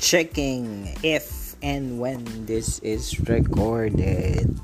checking if and when this is recorded.